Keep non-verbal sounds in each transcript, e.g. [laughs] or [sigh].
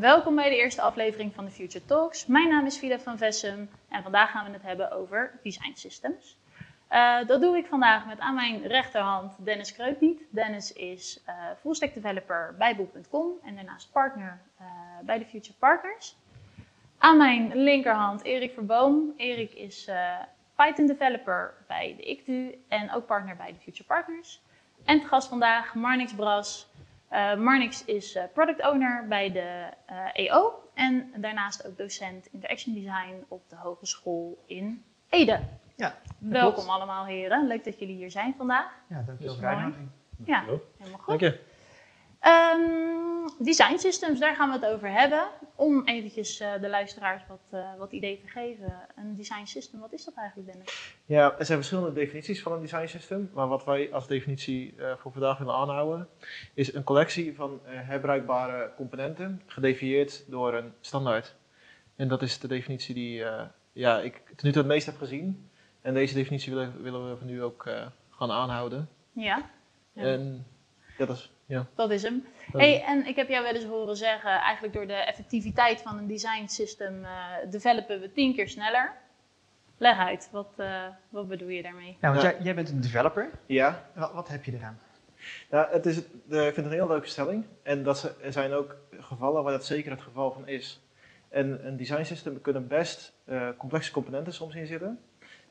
welkom bij de eerste aflevering van de Future Talks. Mijn naam is Vida van Vessum en vandaag gaan we het hebben over design systems. Uh, dat doe ik vandaag met aan mijn rechterhand Dennis Kreutniet. Dennis is uh, fullstack developer bij Boel.com en daarnaast partner uh, bij de Future Partners. Aan mijn linkerhand Erik Verboom. Erik is Python developer bij de ICTU en ook partner bij de Future Partners. En te gast vandaag Marnix Bras. Uh, Marnix is uh, product owner bij de uh, EO en daarnaast ook docent Interaction Design op de Hogeschool in Ede. Ja, Welkom klopt. allemaal heren, leuk dat jullie hier zijn vandaag. Ja, dankjewel voor de uitnodiging. Ja, helemaal goed. Dank je. Ehm, design systems, daar gaan we het over hebben. Om eventjes eh, de luisteraars wat, eh, wat idee te geven. Een design system, wat is dat eigenlijk Dennis? Ja, er zijn verschillende definities van een design system, maar wat wij als definitie eh, voor vandaag willen aanhouden, is een collectie van herbruikbare componenten, gedefinieerd door een standaard. En dat is de definitie die ja, ik tot nu toe het meest heb gezien. En deze definitie willen, willen we van nu ook gaan aanhouden. Ja, Ja. En dat is, ja. dat is hem. dat Hey, en ik heb jou wel eens horen zeggen, eigenlijk door de effectiviteit van een design system eh, developen we tien keer sneller. Leg uit, wat, eh, wat bedoel je daarmee? Ja, want Ja. Jij, jij bent een developer. Ja, Wat, wat heb je eraan? Ja, het is, de, ik vind het een heel leuke stelling. En dat ze, er zijn ook gevallen waar dat zeker het geval van is. En een design system kunnen best eh, complexe componenten soms in zitten.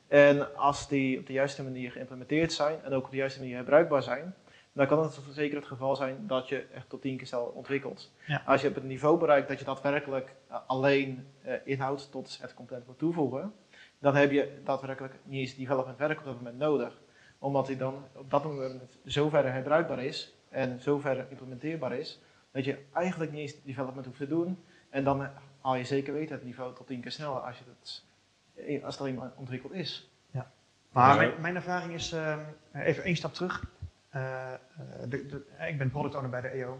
En als die op de juiste manier geïmplementeerd zijn en ook op de juiste manier herbruikbaar zijn, dan kan het zeker het geval zijn dat je echt tot tien keer snel ontwikkelt. Ja. Als je op het niveau bereikt dat je daadwerkelijk eh, alleen eh, inhoud tot het component moet toevoegen, dan heb je daadwerkelijk niet eens development werk op dat moment nodig omdat hij dan op dat moment zover herbruikbaar is en zover implementeerbaar is, dat je eigenlijk niet eens development hoeft te doen. En dan haal je zeker weten het niveau tot tien keer sneller als, je het, als het eenmaal ontwikkeld is. Maar Ja. mijn, mijn ervaring is, ehm, even één stap terug. Eh, eh, de- ik ben product owner bij de EO.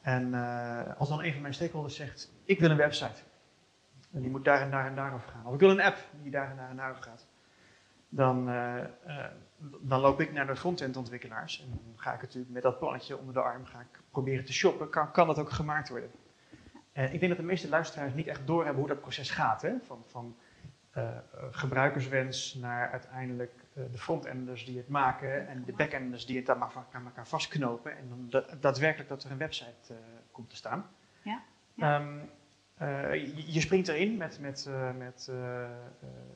En eh, als dan een van mijn stakeholders zegt, ik wil een website. En die moet daar en daar en daarover gaan. Of ik wil een app die daar en daar en daarover gaat. Dan, eh, eh, loop ik naar de frontend ontwikkelaars. En dan ga ik natuurlijk met dat plannetje onder de arm ga ik proberen te shoppen. Kan, kan dat ook gemaakt worden? En ik denk dat de meeste luisteraars niet echt doorhebben hoe dat proces gaat. Hè? Van, van eh, eh, gebruikerswens naar uiteindelijk eh, de frontenders die het maken en de backenders die het aan, elkaar vastknopen en dan da- daadwerkelijk dat er een website eh, komt te staan. Ja, ja. Ehm, eh, je, je springt erin met, met, eh, met eh, eh,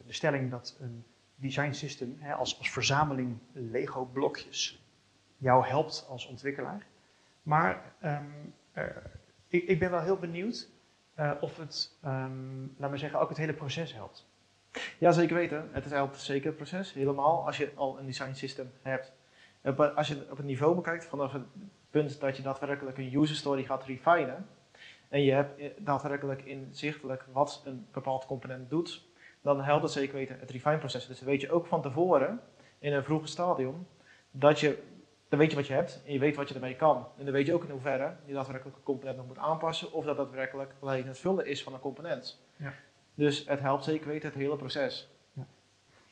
de stelling dat een design system hè, als, als verzameling Lego blokjes jou helpt als ontwikkelaar. Maar ehm, eh, ik, ik ben wel heel benieuwd eh, of het, ehm laten we zeggen, ook het hele proces helpt. Ja, zeker weten. Het is helpt zeker proces, helemaal als je al een design system hebt. Als je op het niveau bekijkt, vanaf het punt dat je daadwerkelijk een user story gaat refinen, en je hebt eh, daadwerkelijk inzichtelijk wat een bepaald component doet, dan helpt het zeker weten het refine proces. Dus dan weet je ook van tevoren, in een vroege stadium, dat je, dan weet je wat je hebt en je weet wat je ermee kan. En dan weet je ook in hoeverre je daadwerkelijk een component nog moet aanpassen, of dat daadwerkelijk alleen het vullen is van een component. Ja. Dus het helpt zeker weten het hele proces.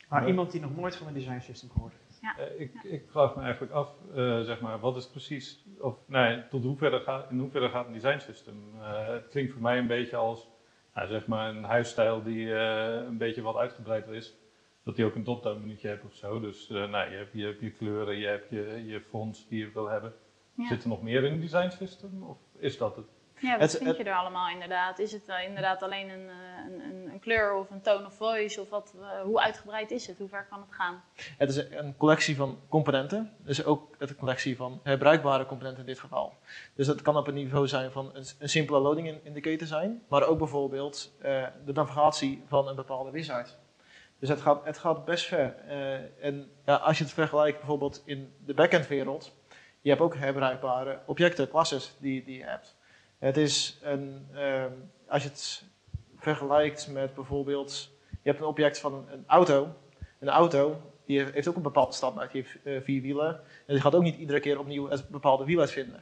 Maar Ja. iemand die nog nooit van een design system gehoord heeft. Eh, ik, ik vraag me eigenlijk af, eh, zeg maar, wat is precies, of nee, tot hoeverre gaat, in hoeverre gaat een design system? Eh, het klinkt voor mij een beetje als, nou, zeg maar, een huisstijl die eh, een beetje wat uitgebreider is. Dat die ook een top-down minuutje hebt of zo. Dus eh, nou, je, hebt, je hebt je kleuren, je hebt je, je fonts die je wil hebben. Ja. Zit er nog meer in een design system? Of is dat het? Ja, wat Het- vind het- je er allemaal inderdaad? Is het eh, inderdaad alleen een, eh, een, een, een kleur of een tone of voice? Of wat, eh, hoe uitgebreid is het? Hoe ver kan het gaan? Het is een collectie van componenten, dus ook een collectie van herbruikbare componenten in dit geval. Dus dat kan op een niveau zijn van een, een simpele loading in- indicator zijn, maar ook bijvoorbeeld de navigatie van een bepaalde wizard. Dus het gaat, het gaat best ver. En ja, als je het vergelijkt bijvoorbeeld in de backend wereld, je hebt ook herbruikbare objecten, classes die, die je hebt. Het is een, ehm, als je het vergelijkt met bijvoorbeeld, je hebt een object van een, een auto. Een auto die heeft ook een bepaalde standaard. Die heeft eh, vier wielen. En die gaat ook niet iedere keer opnieuw het bepaalde wiel uitvinden.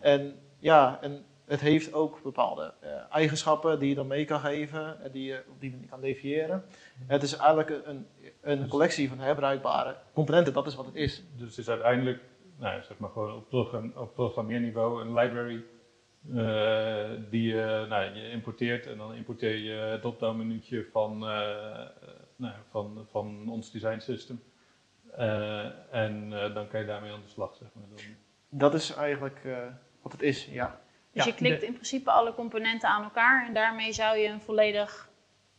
En ja, en het heeft ook bepaalde eh, eigenschappen die je dan mee kan geven. En die je op die manier kan definiëren. Het is eigenlijk een, een collectie van herbruikbare componenten. Dat is wat het is. Dus het is uiteindelijk, nou, zeg maar gewoon op, program, op programmeerniveau een library die je, nou, je importeert en dan importeer je het drop-down menuutje van, eh, nou, van, van ons design system. Eh, en eh, dan kan je daarmee aan de slag, zeg maar. Dan, Dat is eigenlijk eh, wat het is, ja. Dus Ja, je klikt de- in principe alle componenten aan elkaar en daarmee zou je een volledig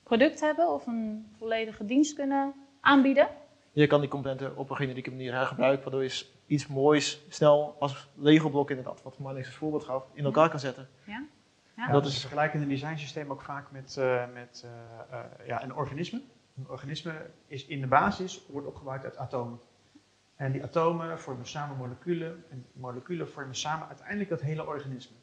product hebben of een volledige dienst kunnen aanbieden. Je kan die componenten op een generieke manier hergebruiken, waardoor je iets moois snel als Lego-blok inderdaad, wat Marnix als voorbeeld gaf, in elkaar kan zetten. Ja. Ja, Dat dat is- is vergelijken een designsysteem ook vaak met, eh, met eh, eh, ja, een organisme. Een organisme is in de basis wordt opgebouwd uit atomen. En die atomen vormen samen moleculen. En moleculen vormen samen uiteindelijk dat hele organisme.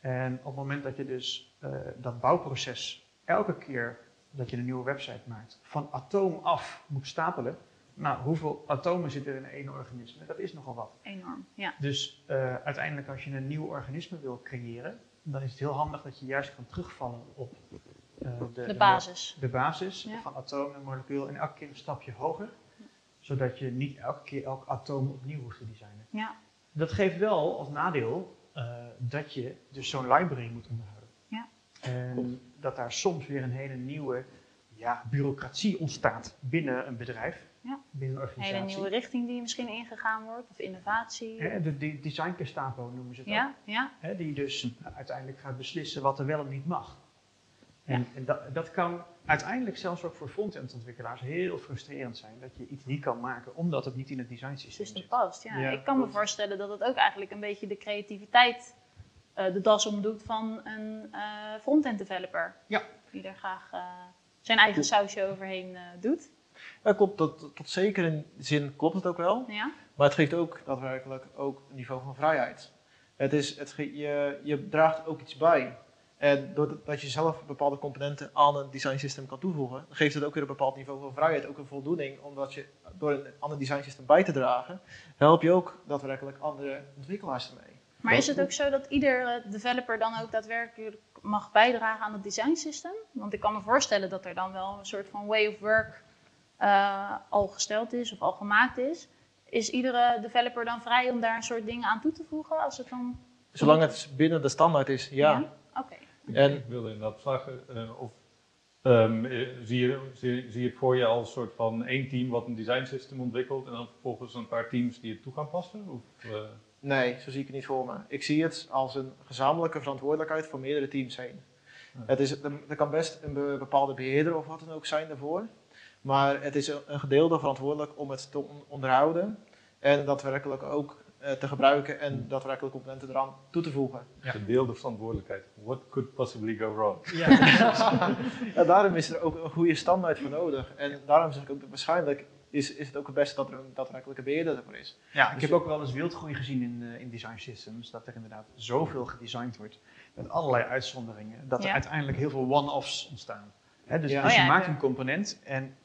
En op het moment dat je dus eh, dat bouwproces elke keer dat je een nieuwe website maakt, van atoom af moet stapelen. Nou, hoeveel atomen zitten er in één organisme? Dat is nogal wat. Enorm. Ja. Dus eh, uiteindelijk als je een nieuw organisme wil creëren, dan is het heel handig dat je juist kan terugvallen op eh, de, De basis. de basis Ja. van atoom en molecuul en elke keer een stapje hoger. Zodat je niet elke keer elk atoom opnieuw hoeft te designen. Ja. Dat geeft wel als nadeel eh, dat je dus zo'n library moet onderhouden. Ja. En dat daar soms weer een hele nieuwe ja, bureaucratie ontstaat binnen een bedrijf, Ja. binnen een Een organisatie. hele nieuwe richting die misschien ingegaan wordt of innovatie. Hè, de, de design Gestapo noemen ze het ook. Ja, ja. Hè, die dus uiteindelijk gaat beslissen wat er wel en niet mag. En, en dat, dat kan uiteindelijk zelfs ook voor front-end ontwikkelaars heel frustrerend zijn. Dat je iets niet kan maken omdat het niet in het design systeem system zit. past. Ja. Ja, ik kan me voorstellen dat het ook eigenlijk een beetje de creativiteit eh, de das omdoet van een eh front-end developer. Ja. Die er graag eh, zijn eigen sausje overheen eh, doet. Ja, klopt, tot, tot zeker in zin klopt het ook wel. Ja? Maar het geeft ook daadwerkelijk ook een niveau van vrijheid. Het is, het ge- je, je draagt ook iets bij. En doordat je zelf bepaalde componenten aan een design system kan toevoegen, geeft het ook weer een bepaald niveau van vrijheid, ook een voldoening, omdat je door een ander design system bij te dragen, help je ook daadwerkelijk andere ontwikkelaars ermee. Maar is het ook zo dat ieder eh, developer dan ook daadwerkelijk mag bijdragen aan het design system? Want ik kan me voorstellen dat er dan wel een soort van way of work eh, al gesteld is of al gemaakt is. Is iedere developer dan vrij om daar een soort dingen aan toe te voegen? Als het dan... Zolang het binnen de standaard is, ja. Oké. En- Ik wilde inderdaad vragen, eh, of ehm, eh, zie, je, zie, zie je het voor je als een soort van één team wat een design system ontwikkelt en dan vervolgens een paar teams die het toe gaan passen? Of, eh, Nee, zo zie ik het niet voor me. Ik zie het als een gezamenlijke verantwoordelijkheid voor meerdere teams heen. Ja. Het is, er er kan best een be- bepaalde beheerder of wat dan ook zijn daarvoor. Maar het is een, gedeelde verantwoordelijk om het te on- onderhouden. En daadwerkelijk ook eh, te gebruiken en daadwerkelijk componenten eraan toe te voegen. Ja. gedeelde verantwoordelijkheid. What could possibly go wrong? Ja, [laughs] daarom is er ook een goede standaard voor nodig. En daarom zeg ik ook dat waarschijnlijk is, is het ook het beste dat er een daadwerkelijke beheerder ervoor is. Ja, ik Dus heb je- ook wel eens wildgroei gezien in, eh, in design systems. Dat er inderdaad zoveel gedesigned wordt. Met allerlei uitzonderingen. Dat er Ja. uiteindelijk heel veel one-offs ontstaan. Hè, dus Ja. dus Oh je ja, maakt ja. een component en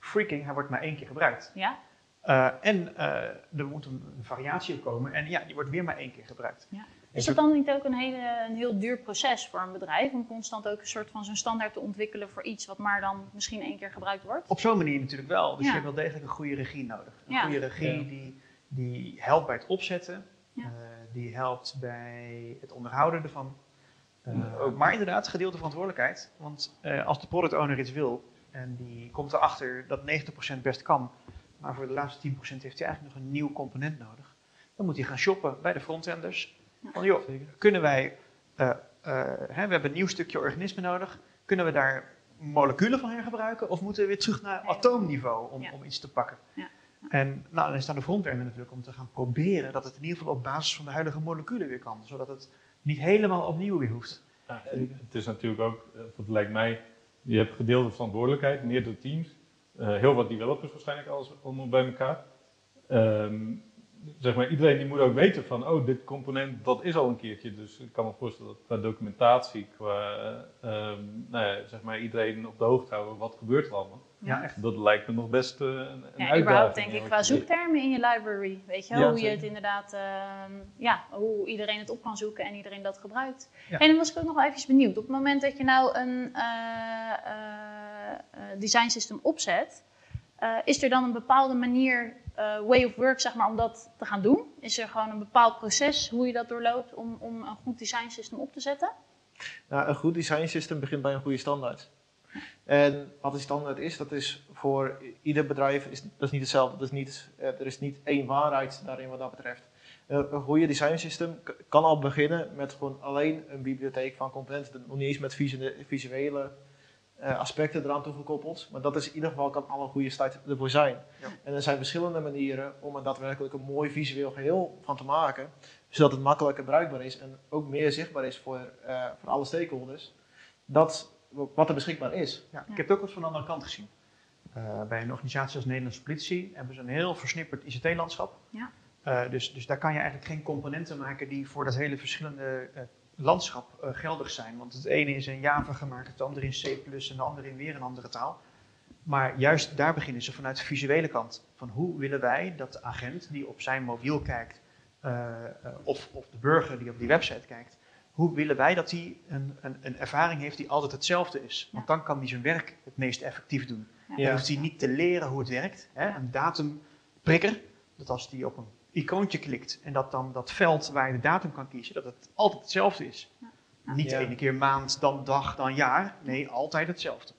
freaking, hij wordt maar één keer gebruikt. Ja? Eh, en eh, er moet een, variatie op komen en ja, die wordt weer maar één keer gebruikt. Is dat dan niet ook een, hele, een heel duur proces voor een bedrijf om constant ook een soort van zo'n standaard te ontwikkelen voor iets wat maar dan misschien één keer gebruikt wordt? Op zo'n manier natuurlijk wel. Dus Ja. je hebt wel degelijk een goede regie nodig. Een Ja. goede regie Ja. die, die helpt bij het opzetten, Ja. eh, die helpt bij het onderhouden ervan. Eh, ook- maar inderdaad, gedeelde verantwoordelijkheid. Want eh, als de product owner iets wil en die komt erachter dat 90% best kan, maar voor de laatste 10% heeft hij eigenlijk nog een nieuw component nodig, dan moet hij gaan shoppen bij de frontenders. Van joh, kunnen wij, eh, eh, hè, we hebben een nieuw stukje organisme nodig, kunnen we daar moleculen van hergebruiken of moeten we weer terug naar atoomniveau om, Ja. om iets te pakken? Ja. En nou, dan is het aan de frontender natuurlijk om te gaan proberen dat het in ieder geval op basis van de huidige moleculen weer kan, zodat het niet helemaal opnieuw weer hoeft. Het is natuurlijk ook, eh, het lijkt mij, je hebt gedeelde verantwoordelijkheid, meerdere teams, eh, heel wat developers waarschijnlijk alles allemaal bij elkaar. Ehm, zeg maar, iedereen die moet ook weten van, oh, dit component, dat is al een keertje. Dus ik kan me voorstellen dat qua documentatie, qua, eh, ehm, nou ja, zeg maar, iedereen op de hoogte houden, wat gebeurt er allemaal. Ja, echt. Dat lijkt me nog best eh, een, Ja, uitdaging. überhaupt denk ik qua zoektermen in je library. Weet je, Ja, hoe je het inderdaad, ehm, ja, hoe iedereen het op kan zoeken en iedereen dat gebruikt. Ja. En dan was ik ook nog wel even benieuwd. Op het moment dat je nou een eh, eh, eh, design system opzet, eh, is er dan een bepaalde manier, eh, way of work zeg maar, om dat te gaan doen? Is er gewoon een bepaald proces hoe je dat doorloopt om, om een goed design system op te zetten? Nou, een goed design system begint bij een goede standaard. En wat die standaard is, dat is voor ieder bedrijf is, dat is niet hetzelfde. Dat is niet, eh, er is niet één waarheid daarin wat dat betreft. Eh, een goede design system k- kan al beginnen met gewoon alleen een bibliotheek van componenten. Nog niet eens met visu- visuele eh, aspecten eraan toegekoppeld. Maar dat is in ieder geval kan al een goede start ervoor zijn. Ja. En er zijn verschillende manieren om er daadwerkelijk een mooi visueel geheel van te maken. Zodat het makkelijker bruikbaar is en ook meer zichtbaar is voor, voor alle stakeholders. Dat wat er beschikbaar is. Ja, ik heb het ook eens van de andere kant gezien. Eh, bij een organisatie als Nederlandse Politie hebben ze een heel versnipperd ICT-landschap. Ja. Eh, dus, dus daar kan je eigenlijk geen componenten maken die voor dat hele verschillende eh, landschap eh, geldig zijn. Want het ene is in Java gemaakt, het andere in C++ en de andere in weer een andere taal. Maar juist daar beginnen ze vanuit de visuele kant. Van hoe willen wij dat de agent die op zijn mobiel kijkt, of, of de burger die op die website kijkt, hoe willen wij dat hij een, een, een ervaring heeft die altijd hetzelfde is? Want dan kan hij zijn werk het meest effectief doen. Ja. Dan hoeft hij niet te leren hoe het werkt. Hè? Een datumprikker, dat als hij op een icoontje klikt en dat dan dat veld waar je de datum kan kiezen, dat het altijd hetzelfde is. Ja. Niet de ene keer maand, dan dag, dan jaar. Nee, altijd hetzelfde.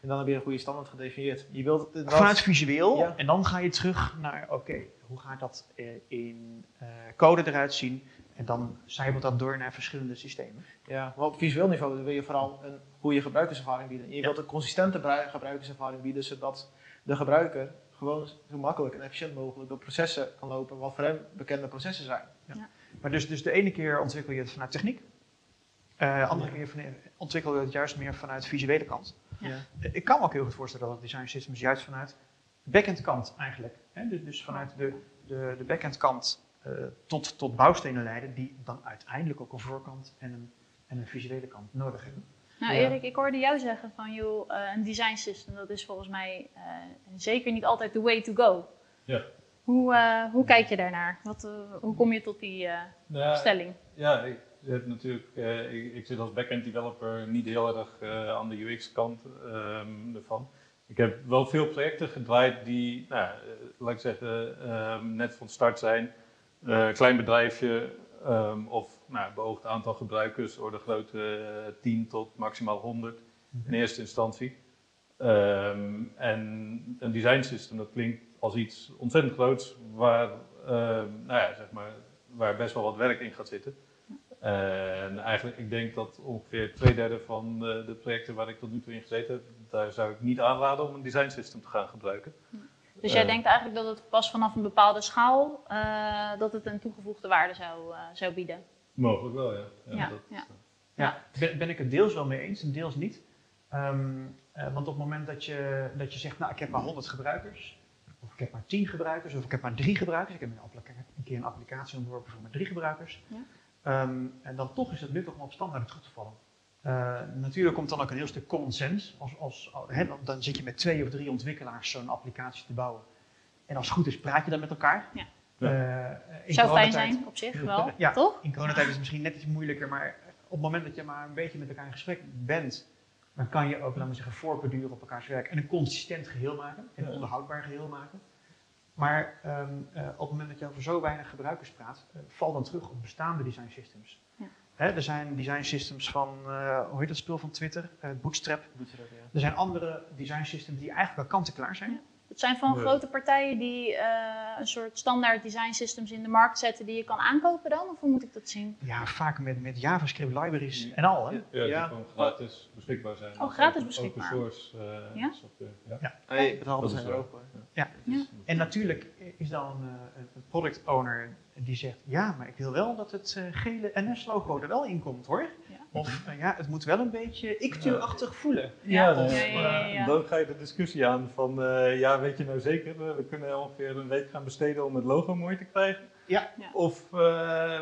En dan heb je een goede standaard gedefinieerd. Je wilt het Vanuit visueel Ja. en dan ga je terug naar, oké, hoe gaat dat eh, in eh, code eruit zien? En dan zijpelt dat door naar verschillende systemen. Ja, maar op visueel niveau wil je vooral een goede gebruikerservaring bieden. Je Ja. wilt een consistente brui- gebruikerservaring bieden, zodat de gebruiker gewoon zo makkelijk en efficiënt mogelijk door processen kan lopen, wat voor hem bekende processen zijn. Maar dus, dus de ene keer ontwikkel je het vanuit techniek. Eh, de andere keer van- ontwikkel je het juist meer vanuit de visuele kant. Ja. Ik kan me ook heel goed voorstellen dat design systems juist vanuit de backend kant eigenlijk. Hè, dus, dus vanuit de, de, de backend kant tot, tot bouwstenen leiden die dan uiteindelijk ook een voorkant en een, en een visuele kant nodig hebben. Nou Ja. Erik, ik hoorde jou zeggen van joh, eh, een design system dat is volgens mij eh, zeker niet altijd the way to go. Ja. Hoe, eh, hoe kijk je daarnaar? Wat, eh, hoe kom je tot die eh, Nou ja, stelling? Ja, ik heb natuurlijk, eh, ik, ik zit als backend developer niet heel erg eh, aan de UX-kant ehm, ervan. Ik heb wel veel projecten gedraaid die, nou, ja, eh, laat ik zeggen, ehm, net van start zijn. Eh, klein bedrijfje ehm, of nou, beoogd aantal gebruikers, orde grootte eh, 10 tot maximaal 100 in eerste instantie. Ehm, en een design system, dat klinkt als iets ontzettend groots, waar, ehm, nou ja, zeg maar, waar best wel wat werk in gaat zitten. En eigenlijk, ik denk dat ongeveer twee derde van de, de projecten waar ik tot nu toe in gezeten heb, daar zou ik niet aanraden om een design system te gaan gebruiken. Dus jij Eh. denkt eigenlijk dat het pas vanaf een bepaalde schaal eh, dat het een toegevoegde waarde zou, eh, zou bieden? Mogelijk wel, ja. Ja, dat, ja. Ja, ben, ben ik het deels wel mee eens en deels niet. Ehm, eh, want op het moment dat je, dat je zegt, nou ik heb maar 100 gebruikers, of ik heb maar 10 gebruikers, of ik heb maar 3 gebruikers, ik heb een keer een applicatie ontworpen voor maar 3 gebruikers, Ja. Ehm, en dan toch is het nuttig om op standaard terug te vallen. Eh, natuurlijk komt dan ook een heel stuk common sense. Als, als, hè, dan, dan zit je met twee of drie ontwikkelaars zo'n applicatie te bouwen. En als het goed is, praat je dan met elkaar. Ja. Eh, in Zou fijn coronatijd- zijn op zich wel, Ja. toch? in coronatijd is het misschien net iets moeilijker, maar op het moment dat je maar een beetje met elkaar in gesprek bent, dan kan je ook, laten we zeggen, voortborduren op elkaars werk en een consistent geheel maken, en een onderhoudbaar geheel maken. Maar ehm, eh, op het moment dat je over zo weinig gebruikers praat, eh, val dan terug op bestaande design systems. Ja. Hè, er zijn design systems van, eh, hoe heet dat spul van Twitter? Eh, Bootstrap. Bootstrap, ja. Er zijn andere design systems die eigenlijk al kant-en-klaar zijn. Ja. Het zijn van grote partijen die eh, een soort standaard design systems in de markt zetten die je kan aankopen dan? Of hoe moet ik dat zien? Ja, vaak met, met JavaScript libraries en al. Hè? Ja. Die Ja. gewoon gratis beschikbaar zijn. Oh, gratis open- beschikbaar. Open source eh, Ja? software. Ja. Er. Ja. En natuurlijk is dan eh, een product owner die zegt, ja, maar ik wil wel dat het eh, gele NS-logo er wel in komt hoor. Ja. Of eh, ja, het moet wel een beetje ICTU-achtig voelen. Ja, nou ja, ja, ja, ja. Dan ga je de discussie aan van, eh, ja, weet je nou zeker, we kunnen ongeveer een week gaan besteden om het logo mooi te krijgen. Ja. Ja. Of eh,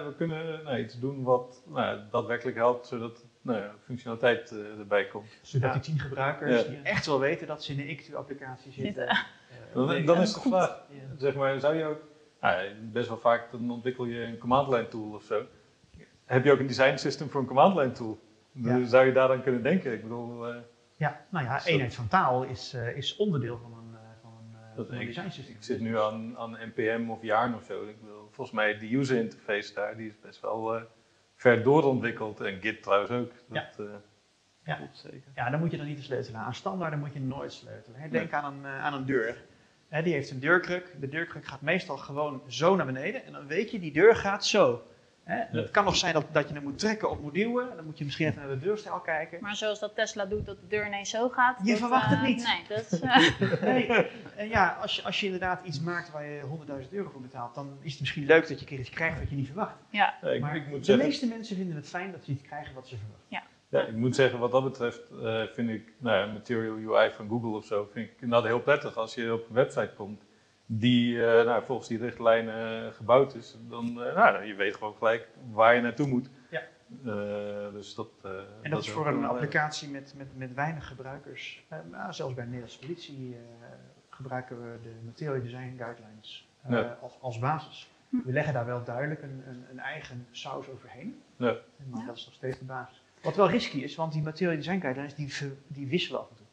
we kunnen nou, iets doen wat nou, daadwerkelijk helpt, zodat nou, ja, functionaliteit erbij komt. Zodat Ja. die tien gebruikers Ja. die echt wel weten dat ze in een ICTU-applicatie zitten. Zitten. Dan, is de vraag, Ja. zeg maar, zou je ook, nou, best wel vaak dan ontwikkel je een command line tool of zo. Heb je ook een design system voor een command line tool? Ja. Zou je daar dan kunnen denken? Ik bedoel, eh, Ja, nou ja, Zo. eenheid van taal is, eh, is onderdeel van een, eh, van een Dat van een ik, design systeem. ik zit nu aan, aan NPM of Yarn of zo. Ik wil, volgens mij die user interface daar, die is best wel ver doorontwikkeld. En Git trouwens ook. Dat, Ja. Klopt, zeker. Ja, dan moet je dan niet te sleutelen. Aan standaarden moet je nooit sleutelen. Denk aan, een, aan een deur. Die heeft een deurkruk. De deurkruk gaat meestal gewoon zo naar beneden. En dan weet je, die deur gaat zo. Hè. Het kan nog zijn dat, dat je hem moet trekken of moet duwen. Dan moet je misschien even naar de deurstijl kijken. Maar zoals dat Tesla doet, dat de deur ineens zo gaat. Je dat, verwacht het eh, niet. Nee, dat is, [laughs] eh, Nee. En ja, als je, als je inderdaad iets maakt waar je 100.000 euro voor betaalt, dan is het misschien leuk dat je een keer iets krijgt wat je niet verwacht. ja. ja, ik, Maar ik moet de zeggen, meeste mensen vinden het fijn dat ze iets krijgen wat ze verwachten. Ja, ik moet zeggen, wat dat betreft eh, vind ik nou ja, Material UI van Google of zo, vind ik inderdaad heel prettig. Als je op een website komt die eh, nou, volgens die richtlijnen eh, gebouwd is, dan uh, nou, je weet gewoon gelijk waar je naartoe moet. Ja. Uh, dus dat, uh, En dat, is voor een applicatie met, met, met weinig gebruikers. Uh, nou, zelfs bij de Nederlandse politie gebruiken we de Material Design Guidelines Ja. als, als basis. We leggen daar wel duidelijk een, een, een eigen saus overheen. Ja. Maar Ja. dat is nog steeds de basis. Wat wel risky is, want die Material Design Guidelines die, die wisselen af en toe.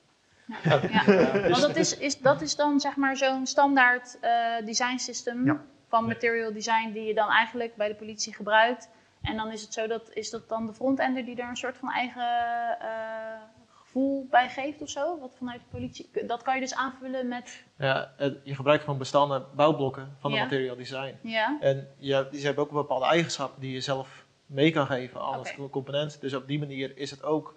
Ja. Want dat is, is, dat is dan zeg maar zo'n standaard eh, design system Ja. van material design die je dan eigenlijk bij de politie gebruikt. En dan is het zo dat is dat dan de frontender die er een soort van eigen eh, gevoel bij geeft of zo? Wat vanuit de politie. Dat kan je dus aanvullen met. Ja, je gebruikt gewoon bestaande bouwblokken van de material design. Ja. En ja, die hebben ook bepaalde eigenschappen die je zelf mee kan geven aan Oké. als component. Dus op die manier is het ook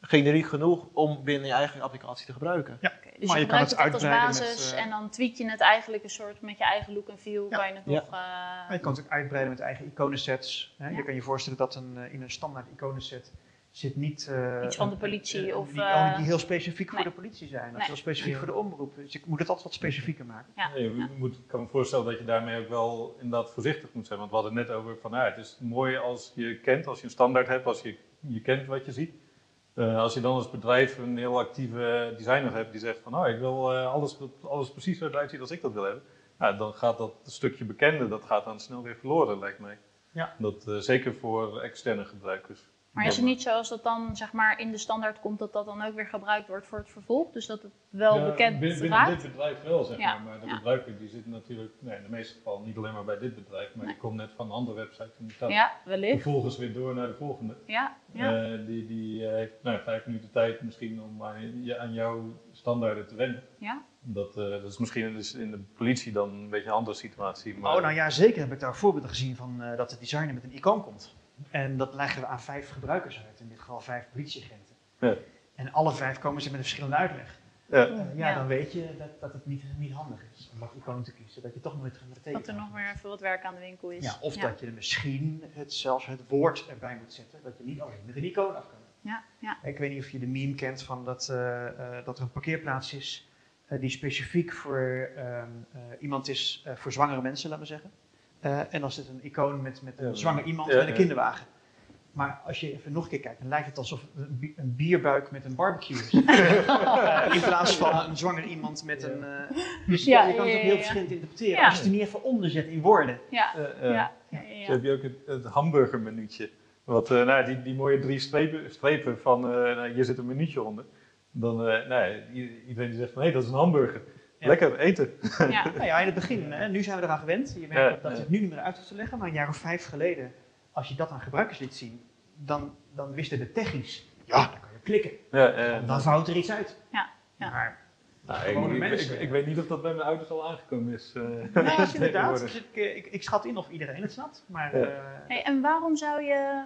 generiek genoeg om binnen je eigen applicatie te gebruiken. Oké, Dus Maar je je kan gebruikt het het, als uitbreiden met, basis eh, en dan tweak je het eigenlijk een soort met je eigen look en feel. Ja. Kan je het Ja. nog. eh, je kan het ook uitbreiden met eigen iconensets. Hè. Ja. Je kan je voorstellen dat een, eh, in een standaard iconenset zit niet... eh, Iets van de politie eh, of, Die, eh, die heel specifiek voor nee. de politie zijn. Of Nee. heel specifiek voor de omroep. Dus je moet het altijd wat specifieker maken. ja. Ja, je moet, ik kan me voorstellen dat je daarmee ook wel inderdaad voorzichtig moet zijn. Want we hadden het net over van, ja, het is mooi als je kent, als je een standaard hebt, als je, je kent wat je ziet. Eh, als je dan als bedrijf een heel actieve designer hebt die zegt van, oh, ik wil eh, alles, alles precies zo eruit ziet als ik dat wil hebben. Ja, dan gaat dat stukje bekende, dat gaat dan snel weer verloren, lijkt mij. Ja. Dat, eh, zeker voor externe gebruikers. Maar is het niet zo als dat dan zeg maar in de standaard komt dat dat dan ook weer gebruikt wordt voor het vervolg? Dus dat het wel Ja, bekend binnen, binnen raakt? dit bedrijf wel, zeg Ja, maar. Maar de ja. gebruiker die zit natuurlijk, nee, in de meeste gevallen niet alleen maar bij dit bedrijf, maar Nee. die komt net van een andere website en die staat Ja, wellicht. vervolgens weer door naar de volgende. Ja, ja. Eh, die die eh, heeft nou, vijf minuten tijd misschien om aan, je- aan jouw standaarden te wennen. ja. Dat, eh, dat is misschien dus in de politie dan een beetje een andere situatie. Maar, Oh, nou ja, zeker heb ik daar voorbeelden gezien van eh, dat de designer met een icoon komt. En dat leggen we aan vijf gebruikers uit, in dit geval vijf politieagenten. Ja. En alle vijf komen ze met een verschillende uitleg. Ja. Eh, ja, Ja. dan weet je dat, dat het niet, niet handig is om dat icoon te kiezen. Dat je toch nooit gaat Dat er nog weer even wat werk aan de winkel is. Ja, of ja. dat je er misschien het, zelfs het woord erbij moet zetten. Dat je niet alleen met een icoon af kan. Ja, ja. Ik weet niet of je de meme kent van dat, eh, eh, dat er een parkeerplaats is eh, die specifiek voor ehm, eh, iemand is, eh, voor zwangere mensen, laten we zeggen. Eh, en dan zit een icoon met, met een Ja, zwanger iemand ja, met een kinderwagen. Maar als je even nog een keer kijkt, dan lijkt het alsof een, bi- een bierbuik met een barbecue is. [laughs] Eh, in plaats van een zwanger iemand met een... eh, dus Ja, je kan het ook heel ja. verschillend interpreteren. Ja. Als je het er niet even onderzet in woorden. Ja, Eh, eh, ja, ja, ja, Zo heb je ook het, het hamburgermenuutje. Wat, eh, nou, die, die mooie drie strepen, strepen van, eh, nou, hier zit een minuutje onder. Dan, eh, nou, iedereen die zegt van, hé, dat is een hamburger. Ja. Lekker, eten. ja. [laughs] Nou ja, in het begin, hè, nu zijn we eraan gewend. Je merkt Ja, dat, dat ja. het nu niet meer uit hoeft te leggen, maar een jaar of vijf geleden, als je dat aan gebruikers liet zien, dan, dan wisten de techies, ja, dan kan je klikken. Ja, eh, Dan vouwt er iets uit. Ja, ja. Maar, nou, ik, gewone ik, mensen. ik, ik weet niet of dat bij mijn ouders al aangekomen is. eh, [laughs] nou, dat is inderdaad, dus ik, eh, ik, ik schat in of iedereen het snapt, maar Ja. eh, Hey, en waarom zou je,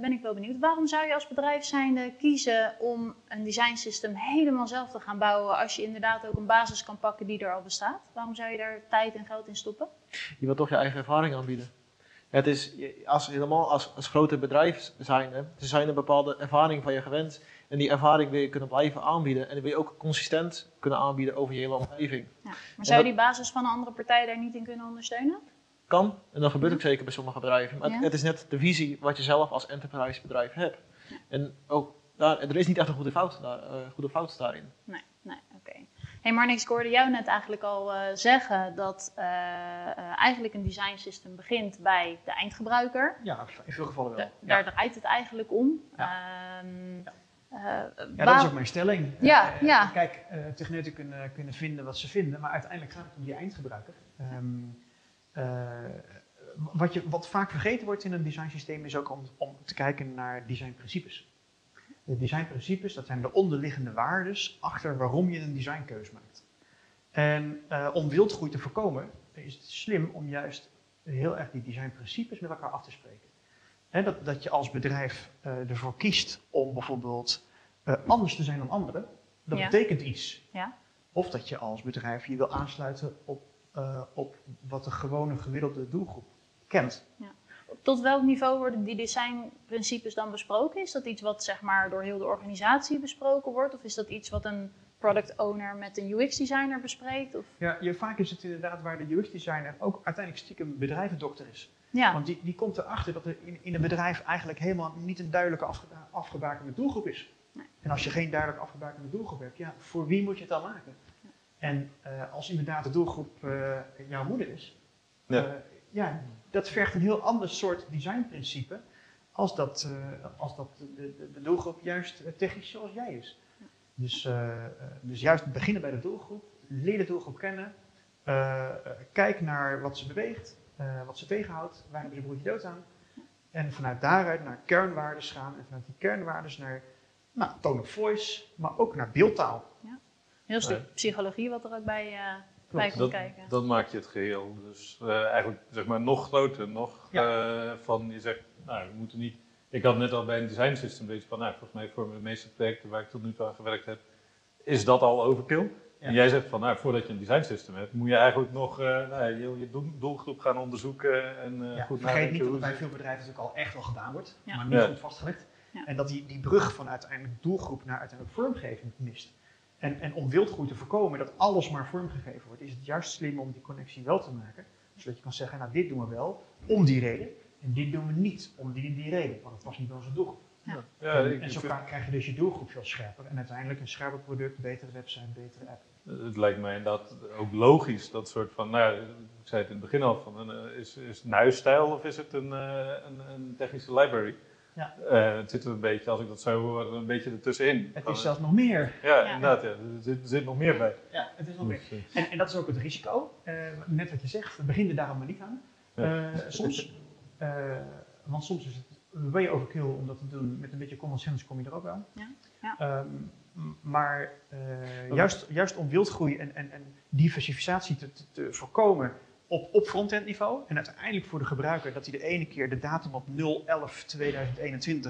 ben ik wel benieuwd, waarom zou je als bedrijf zijnde kiezen om een design system helemaal zelf te gaan bouwen als je inderdaad ook een basis kan pakken die er al bestaat? Waarom zou je daar tijd en geld in stoppen? Je wilt toch je eigen ervaring aanbieden. Het is, als, helemaal als, als grote bedrijf zijn, er zijn een bepaalde ervaring van je gewend. En die ervaring wil je kunnen blijven aanbieden. En die wil je ook consistent kunnen aanbieden over je hele omgeving. Ja. Maar zou je die basis van een andere partij daar niet in kunnen ondersteunen? Kan, en dat gebeurt ook zeker bij sommige bedrijven. Maar het, Ja. het is net de visie wat je zelf als enterprise bedrijf hebt. En ook daar, er is niet echt een goede fout, daar, eh, goede fout daarin. Nee, nee, oké. Hey Marnix, ik hoorde jou net eigenlijk al eh, zeggen dat eh, eh, eigenlijk een design system begint bij de eindgebruiker. ja, in veel gevallen wel. Da- daar draait het eigenlijk om. Ja. Ehm, Eh, Ja, dat is ook mijn stelling. Ja, ja. Kijk, eh, techneuten kunnen, kunnen vinden wat ze vinden, maar uiteindelijk gaat het om die eindgebruiker. Ehm, eh, wat, je, wat vaak vergeten wordt in een designsysteem is ook om, om te kijken naar designprincipes. De designprincipes, dat zijn de onderliggende waardes achter waarom je een designkeuze maakt. En eh, om wildgroei te voorkomen, is het slim om juist heel erg die designprincipes met elkaar af te spreken. Dat, dat je als bedrijf eh, ervoor kiest om bijvoorbeeld eh, anders te zijn dan anderen, dat Ja. betekent iets. Ja. Of dat je als bedrijf je wil aansluiten op, eh, op wat de gewone gemiddelde doelgroep kent. Tot welk niveau worden die designprincipes dan besproken? Is dat iets wat zeg maar, door heel de organisatie besproken wordt? Of is dat iets wat een product owner met een UX-designer bespreekt? Of, Ja, je, vaak is het inderdaad waar de UX-designer ook uiteindelijk stiekem bedrijvendokter is. ja, Want die, die komt erachter dat er in, in een bedrijf eigenlijk helemaal niet een duidelijke afge, afgebakende doelgroep is. Nee. En als je geen duidelijk afgebakende doelgroep hebt, ja, voor wie moet je het dan maken? En eh, als inderdaad de doelgroep eh, jouw moeder is, Ja. eh, ja, dat vergt een heel ander soort designprincipe als dat, eh, als dat de, de, de doelgroep juist technisch zoals jij is. Dus, dus juist beginnen bij de doelgroep, leer de doelgroep kennen, kijk naar wat ze beweegt, eh, wat ze tegenhoudt, waar hebben ze broertje dood aan. En vanuit daaruit naar kernwaardes gaan en vanuit die kernwaardes naar nou, tone of voice, maar ook naar beeldtaal. Heel stuk Nee. psychologie wat er ook bij, eh, bij komt Dat, kijken. dat maakt je het geheel. Dus eh, eigenlijk zeg maar nog groter, nog eh, van je zegt, nou we moeten niet. Ik had net al bij een design system beetje van, nou volgens mij voor de meeste projecten waar ik tot nu toe aan gewerkt heb, is dat al overkill. Ja. En jij zegt van, nou voordat je een design system hebt, moet je eigenlijk nog eh, nou, je, je doel- doelgroep gaan onderzoeken en eh, Ja, goed vergeet niet dat het bij veel bedrijven natuurlijk al echt wel gedaan wordt, Ja. maar niet Ja. goed vastgelegd. Ja. En dat die, die brug van uiteindelijk doelgroep naar uiteindelijk vormgeving mist. En, en om wildgroei te voorkomen dat alles maar vormgegeven wordt, is het juist slim om die connectie wel te maken. Zodat je kan zeggen, nou dit doen we wel om die reden. En dit doen we niet om die en die reden, want het was niet bij onze doelgroep. Ja, en, ik en zo vind- krijg je dus je doelgroep veel scherper. En uiteindelijk een scherper product, betere website, betere app. Het lijkt mij inderdaad ook logisch, dat soort van, nou ja, ik zei het in het begin al, van, een, eh, is, is het een huisstijl of is het een, eh, een, een technische library? Ja. Eh, het zit er een beetje, als ik dat zo hoor, een beetje ertussenin. Het is zelfs nog meer. Ja, Ja. inderdaad, ja. er, zit, er zit nog meer bij. Ja, het is nog meer. Dus, eh, En, en dat is ook het risico. Eh, net wat je zegt, we beginnen daar maar niet aan. Ja. Eh, soms, eh, want soms is het way overkill om dat te doen. Met een beetje common sense kom je er ook wel. Ja, ja. Ehm, maar eh, juist, juist om wildgroei en, en, en diversificatie te, te, te voorkomen op, op frontend niveau. En uiteindelijk voor de gebruiker dat hij de ene keer de datum op 011-2021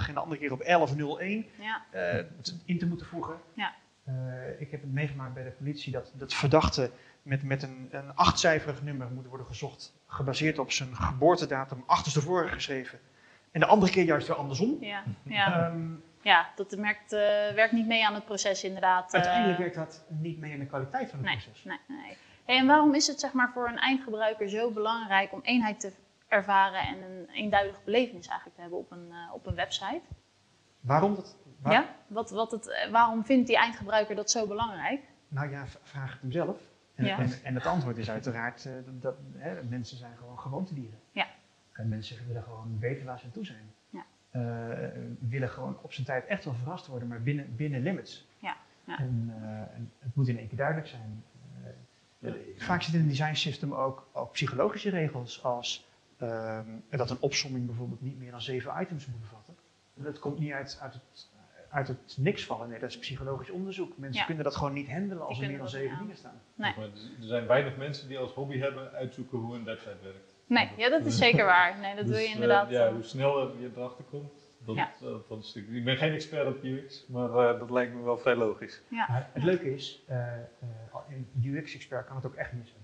en de andere keer op 1101 Ja, eh, in te moeten voegen. Ja. Eh, ik heb het meegemaakt bij de politie dat, dat verdachte met, met een, een achtcijferig nummer moet worden gezocht, gebaseerd op zijn geboortedatum achterstevoren geschreven. En de andere keer juist weer andersom. ja, ja. Ehm, ja dat merkt, eh, werkt niet mee aan het proces inderdaad. uiteindelijk werkt dat niet mee aan de kwaliteit van het nee, proces. nee, nee. En waarom is het zeg maar, voor een eindgebruiker zo belangrijk om eenheid te ervaren en een eenduidige belevenis eigenlijk te hebben op een, eh, op een website? Waarom dat? waar- Ja? Wat, wat het, eh, waarom vindt die eindgebruiker dat zo belangrijk? Nou ja, vraag het hem zelf. En, Ja. en, en het antwoord is uiteraard eh, dat, dat hè, mensen zijn gewoon gewoontedieren. Ja. En mensen willen gewoon weten waar ze aan toe zijn. Ja. Eh, willen gewoon op zijn tijd echt wel verrast worden, maar binnen, binnen limits. Ja, ja. En, en het moet in één keer duidelijk zijn. Ja. Vaak zit in een design system ook, ook psychologische regels als ehm, dat een opsomming bijvoorbeeld niet meer dan zeven items moet bevatten. Dat komt niet uit, uit, het, uit het niks vallen. Nee, dat is psychologisch onderzoek. Mensen Ja. kunnen dat gewoon niet handelen als Die er meer dan zeven dingen staan. Nee. Maar er zijn weinig mensen die als hobby hebben uitzoeken hoe een website werkt. Nee, ja, dat is zeker waar. Nee, dat Dus, wil je eh, inderdaad. ja, eh, hoe sneller je erachter komt, dat, Ja. dat, dat is natuurlijk- Ik ben geen expert op UX, maar eh, dat lijkt me wel vrij logisch. Maar het leuke is, eh, eh, een UX-expert kan het ook echt missen.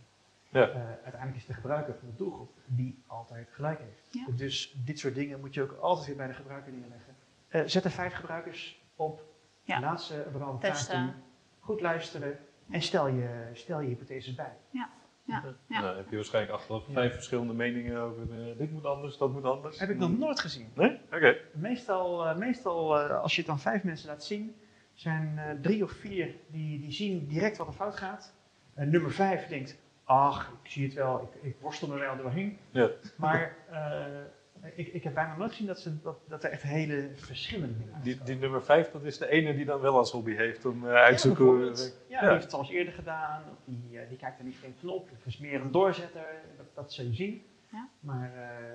Ja. Eh, uiteindelijk is de gebruiker van de doelgroep die altijd gelijk heeft. Ja. Dus dit soort dingen moet je ook altijd weer bij de gebruiker neerleggen. Eh, zet er vijf gebruikers op, Ja. laat ze een taak Testen. doen, goed luisteren en stel je, stel je hypotheses bij. ja, ja. Nou, heb je waarschijnlijk achteraf vijf verschillende meningen over eh, dit moet anders, dat moet anders. heb ik nog nooit gezien. Nee? Oké. Meestal, eh, meestal eh, als je het dan vijf mensen laat zien, zijn eh, drie of vier die, die zien direct wat er fout gaat. En nummer vijf denkt, ach, ik zie het wel, ik, ik worstel me wel doorheen. Ja. Maar [laughs] eh, Ik, ik heb bijna nooit gezien dat, ze, dat, dat er echt hele verschillende dingen Die, die nummer 5, dat is de ene die dan wel als hobby heeft om eh, Ja, uit te zoeken. Ja, Ja. die heeft het al eens eerder gedaan. Of die, eh, die kijkt er niet van op. Of is meer een doorzetter. Dat, dat zul je zien. Ja. Maar eh,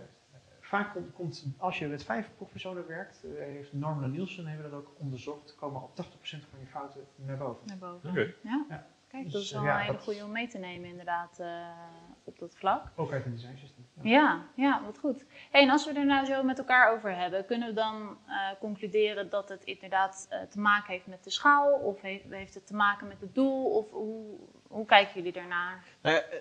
vaak komt, komt, als je met vijf proefpersonen werkt, eh, heeft Norman en Nielsen hebben dat ook onderzocht, komen al 80% van je fouten naar boven. Naar boven. Oké. Ja? Ja. Kijk, Dus, dat is wel eh, ja, een hele goede om mee te nemen inderdaad eh, op dat vlak. Ook uit een design system. Ja. Ja, ja, wat goed. Hey, en als we er nou zo met elkaar over hebben, kunnen we dan eh, concluderen dat het inderdaad eh, te maken heeft met de schaal? Of heeft, heeft het te maken met het doel? Of hoe, hoe kijken jullie daarnaar? Nou ja, eh,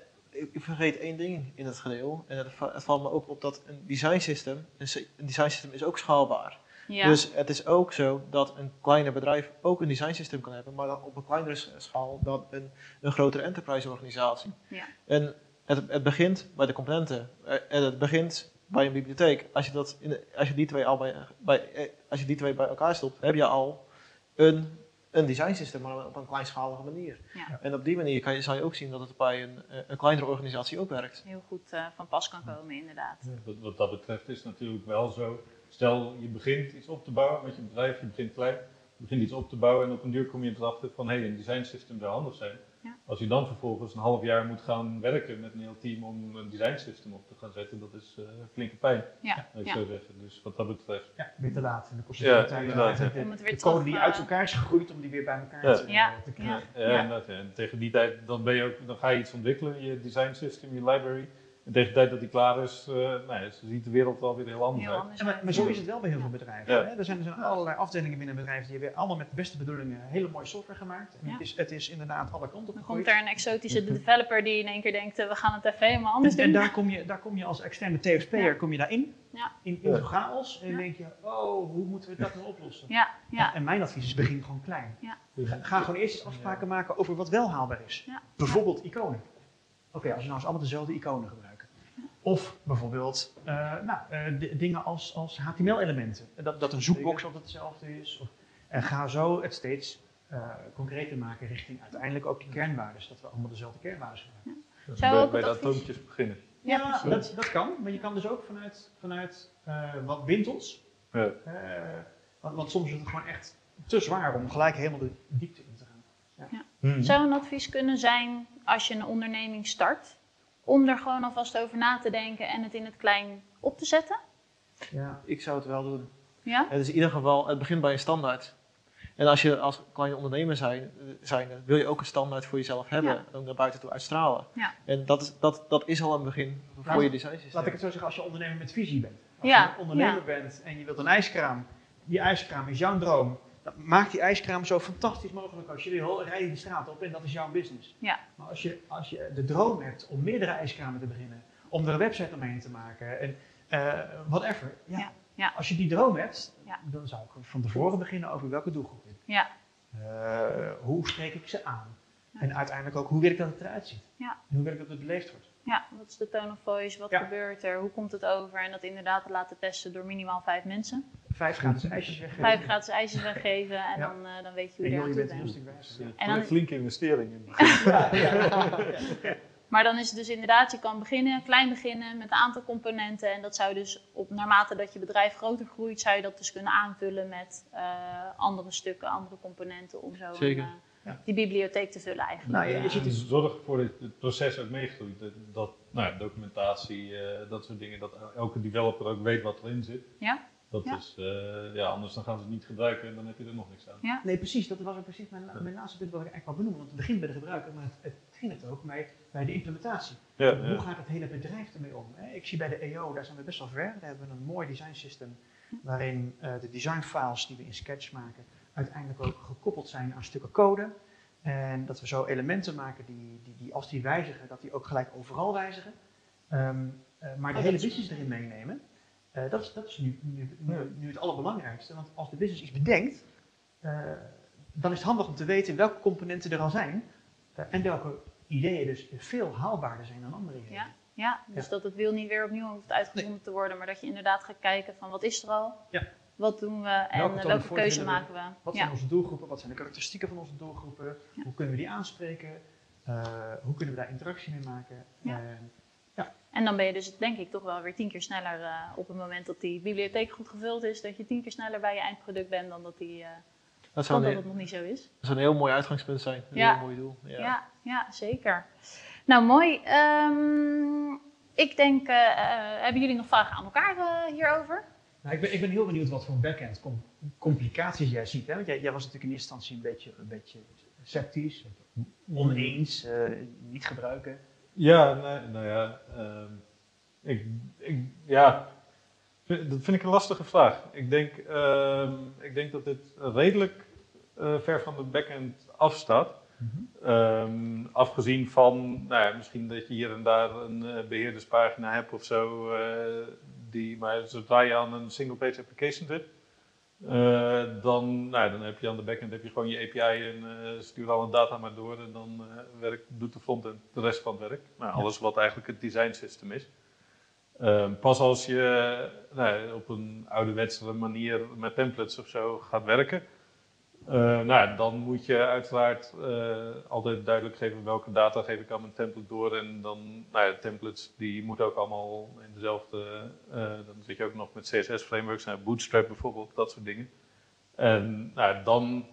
ik vergeet één ding in het geheel. En het, va- het valt me ook op dat een design system, een design system is ook schaalbaar. Ja, Dus het is ook zo dat een kleiner bedrijf ook een design system kan hebben, maar dan op een kleinere schaal dan een, een grotere enterprise organisatie. Ja. En het, het begint bij de componenten. Eh, En het begint bij een bibliotheek. Als je, dat in de- als je, die, twee al bij, bij, eh, als je die twee bij elkaar stopt, heb je al een, een design system, maar op een kleinschalige manier. Ja. En op die manier kan je, zal je ook zien dat het bij een, eh, een kleinere organisatie ook werkt. heel goed eh, van pas kan komen inderdaad. Wat, wat dat betreft is het natuurlijk wel zo. Stel, je begint iets op te bouwen met je bedrijf, je begint klein, je begint iets op te bouwen en op een duur kom je erachter van hé, hey, een design system zou handig zijn. Ja. Als je dan vervolgens een half jaar moet gaan werken met een heel team om een design system op te gaan zetten, dat is eh, flinke pijn, Ja, zou ik ja. zo zeggen. Dus wat dat betreft. Ja, weer te laat. En dan kost het Ja, veel tijd. ja. de- Om het weer de code die eh, uit elkaar is gegroeid, om die weer bij elkaar Ja. te, Ja, te ja. krijgen. Ja, inderdaad, ja. En tegen die tijd dan, ben je ook, dan ga je iets ontwikkelen, je design system, je library. En tegen de tijd dat die klaar is, eh nou ja, ziet de wereld alweer heel anders Heel uit. anders. Ja, maar, maar zo is het wel bij heel veel bedrijven. Ja. Hè? Er, zijn, er zijn allerlei afdelingen binnen een bedrijf die hebben allemaal met de beste bedoelingen hele mooie software gemaakt. En Ja. het, is, het is inderdaad alle kanten op Dan komt er een exotische developer die in één keer denkt, eh, we gaan het even helemaal anders En, en doen. daar kom je, daar kom je als externe TFP'er Ja. kom je daarin, Ja. in, in Ja. zo'n chaos. En denk je, oh, hoe moeten we dat nou oplossen? Ja, ja, En mijn advies is, begin gewoon klein. Ja. Ga, ga gewoon eerst eens afspraken maken over wat wel haalbaar is. Ja. Bijvoorbeeld iconen. Oké, als we nou eens allemaal dezelfde iconen gebruiken. Of bijvoorbeeld eh, nou, eh, dingen als, als HTML-elementen. Dat, dat een zoekbox altijd hetzelfde is. Of, en ga zo het steeds eh, concreter maken richting uiteindelijk ook die kernwaarden. Dat we allemaal dezelfde kernwaarden gebruiken. Zou bij ook bij het de atoompjes beginnen. Ja, Ja, dat, dat kan. Maar je kan dus ook vanuit, vanuit eh, wat bindt ons. Ja. Eh, want, want soms is het gewoon echt te zwaar om gelijk helemaal de diepte in te gaan. Mhm. Zou een advies kunnen zijn als je een onderneming start, om er gewoon alvast over na te denken en het in het klein op te zetten? Ja. Ik zou het wel doen. Ja? Het is in ieder geval, het begint bij een standaard. En als je als kleine ondernemer zijn, zijn wil je ook een standaard voor jezelf hebben, Ja. ook naar buiten toe uitstralen. Ja. En dat is, dat, dat is al een begin voor Laat- je design. Laat ik het zo zeggen, als je ondernemer met visie bent. Als Ja, je een ondernemer bent en je wilt een ijskraam, die ijskraam is jouw droom. Dan maak die ijskraam zo fantastisch mogelijk als je wil. Rij je de straat op en dat is jouw business. Ja. Maar als je, als je de droom hebt om meerdere ijskramen te beginnen, om er een website omheen te maken en eh, whatever. Ja. Ja, ja. Als je die droom hebt, dan zou ik van tevoren beginnen over welke doelgroep ik Ja. Eh, hoe spreek ik ze aan? En uiteindelijk ook, hoe wil ik dat het eruit ziet? Ja. En hoe wil ik dat het beleefd wordt? Ja, wat is de tone of voice? Wat Ja. gebeurt er? Hoe komt het over? En dat inderdaad te laten testen door minimaal vijf mensen. Vijf gratis ijsjes weggeven. Vijf gratis ijsjes weggeven en Ja. dan, eh, dan weet je En hoe je joh, je bent een stuk wijzer. En dan- Een flinke investering in [laughs] het begin. [laughs] Maar dan is het dus inderdaad, je kan beginnen, klein beginnen met een aantal componenten. En dat zou dus op, naarmate dat je bedrijf groter groeit, zou je dat dus kunnen aanvullen met eh, andere stukken, andere componenten om zo Zeker. een, eh, Ja. die bibliotheek te vullen eigenlijk. Nou, je, je ziet Dus dus, zorg ervoor dat het proces ook meegroeit. Dat, dat nou ja, documentatie, eh, dat soort dingen, dat elke developer ook weet wat erin zit. Ja. Dat Ja. is, eh, ja, anders dan gaan ze het niet gebruiken en dan heb je er nog niks aan. nee, precies. Dat was ook precies mijn, mijn laatste punt wat ik eigenlijk wou benoemen. Want het begint bij de gebruiker, maar het, het begint het ook bij, bij de implementatie. Ja, Hoe ja. gaat het hele bedrijf ermee om? hè? Ik zie bij de EO, daar zijn we best wel ver. Daar hebben we een mooi design system waarin eh, de design files die we in Sketch maken uiteindelijk ook gekoppeld zijn aan stukken code. En dat we zo elementen maken die, die, die als die wijzigen, dat die ook gelijk overal wijzigen. Ehm, eh, maar de Oh, hele business erin meenemen, eh, dat is, dat is nu, nu, nu, nu het allerbelangrijkste. Want als de business iets bedenkt, eh, dan is het handig om te weten welke componenten er al zijn. en welke ideeën dus veel haalbaarder zijn dan andere ideeën. Ja. Ja, dus dat het wiel niet weer opnieuw hoeft uitgevonden te worden, maar dat je inderdaad gaat kijken van wat is er al, Ja. Wat doen we en Welke welke keuze maken we. Wat ja. zijn onze doelgroepen? Wat zijn de karakteristieken van onze doelgroepen? Ja. Hoe kunnen we die aanspreken? Eh, hoe kunnen we daar interactie mee maken? Ja. En, ja. En dan ben je dus denk ik toch wel weer tien keer sneller eh, op het moment dat die bibliotheek goed gevuld is, dat je tien keer sneller bij je eindproduct bent dan dat, die, eh, Dat zou, dat het nog niet zo is. dat zou een heel mooi uitgangspunt zijn. Een Ja. heel mooi doel. Ja. Ja, ja, zeker. Nou, mooi. Ehm, ik denk, hebben jullie nog vragen aan elkaar hierover? Nou, ik, ben, ik ben heel benieuwd wat voor backend com- complicaties jij ziet. Hè? Want jij, jij was natuurlijk in eerste instantie een beetje, een beetje sceptisch, oneens, eh, niet gebruiken. Ja, nee, nou ja, ehm, ik, ik, ja, dat vind ik een lastige vraag. Ik denk, ehm, ik denk dat dit redelijk eh, ver van de backend afstaat. Ehm, afgezien van, nou ja, misschien dat je hier en daar een eh, beheerderspagina hebt of zo, die, maar zodra je aan een single page application zit, eh, dan, nou, dan heb je aan de backend heb je gewoon je API en eh, stuur alle data maar door en dan eh, werkt, doet de frontend de rest van het werk. Nou, alles wat eigenlijk het design system is. Ehm, pas als je nou, op een ouderwetsere manier met templates of zo gaat werken, eh, nou, dan moet je uiteraard eh, altijd duidelijk geven welke data geef ik aan mijn template door. En dan, nou ja, templates die moeten ook allemaal in dezelfde, eh, dan zit je ook nog met CSS frameworks, nou, Bootstrap bijvoorbeeld, dat soort dingen. En nou, dan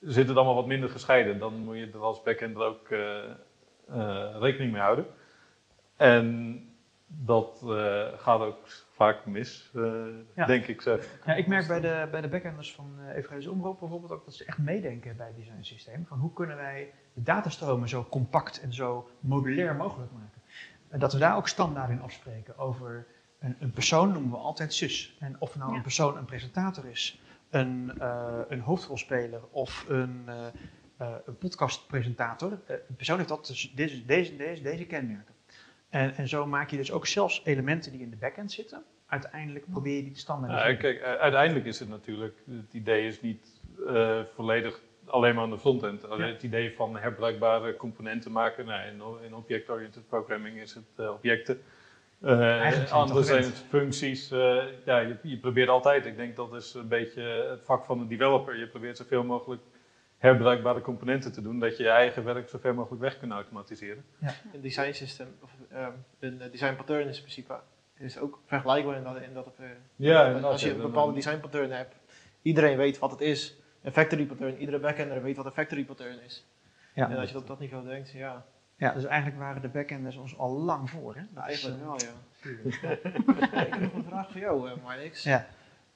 zit het allemaal wat minder gescheiden. Dan moet je er als backender ook rekening mee houden. En dat gaat ook vaak mis, eh, Ja. denk ik zo. Ja, ik merk bij de, bij de backenders van uh, Evangelis Omroep bijvoorbeeld ook dat ze echt meedenken bij het design systeem. Van hoe kunnen wij de datastromen zo compact en zo modulair mogelijk maken. En dat we daar ook standaard in afspreken over een, een persoon noemen we altijd sus. En of nou Ja. een persoon een presentator is, een, eh, een hoofdrolspeler of een, eh, eh, een podcastpresentator. eh, een persoon heeft dat dus deze, deze, deze, deze kenmerken. En, en zo maak je dus ook zelfs elementen die in de backend zitten. Uiteindelijk probeer je die te Ja, standaardiseren. kijk, u- uiteindelijk is het natuurlijk, het idee is niet eh, volledig alleen maar aan de frontend. Ja. Het idee van herbruikbare componenten maken, nou, in, in object-oriented programming is het eh, objecten. Eh, Eigenlijk zijn het functies. eh, ja, je, je probeert altijd, ik denk dat is een beetje het vak van de developer. Je probeert zoveel mogelijk herbruikbare componenten te doen, dat je je eigen werk zo ver mogelijk weg kunt automatiseren. Een design system, of ehm, een design pattern is in principe is ook vergelijkbaar in dat, in dat eh, Ja, als je een bepaalde design pattern hebt, iedereen weet wat het is. Een factory pattern, iedere backender weet wat een factory pattern is. Ja. En als je dat op dat niveau denkt, ja, Ja, dus eigenlijk waren de backenders ons al lang voor. Hè? Dat nou, is, eigenlijk eh, wel, ja. [laughs] ik heb nog een vraag voor jou, eh, Marnix. Ja.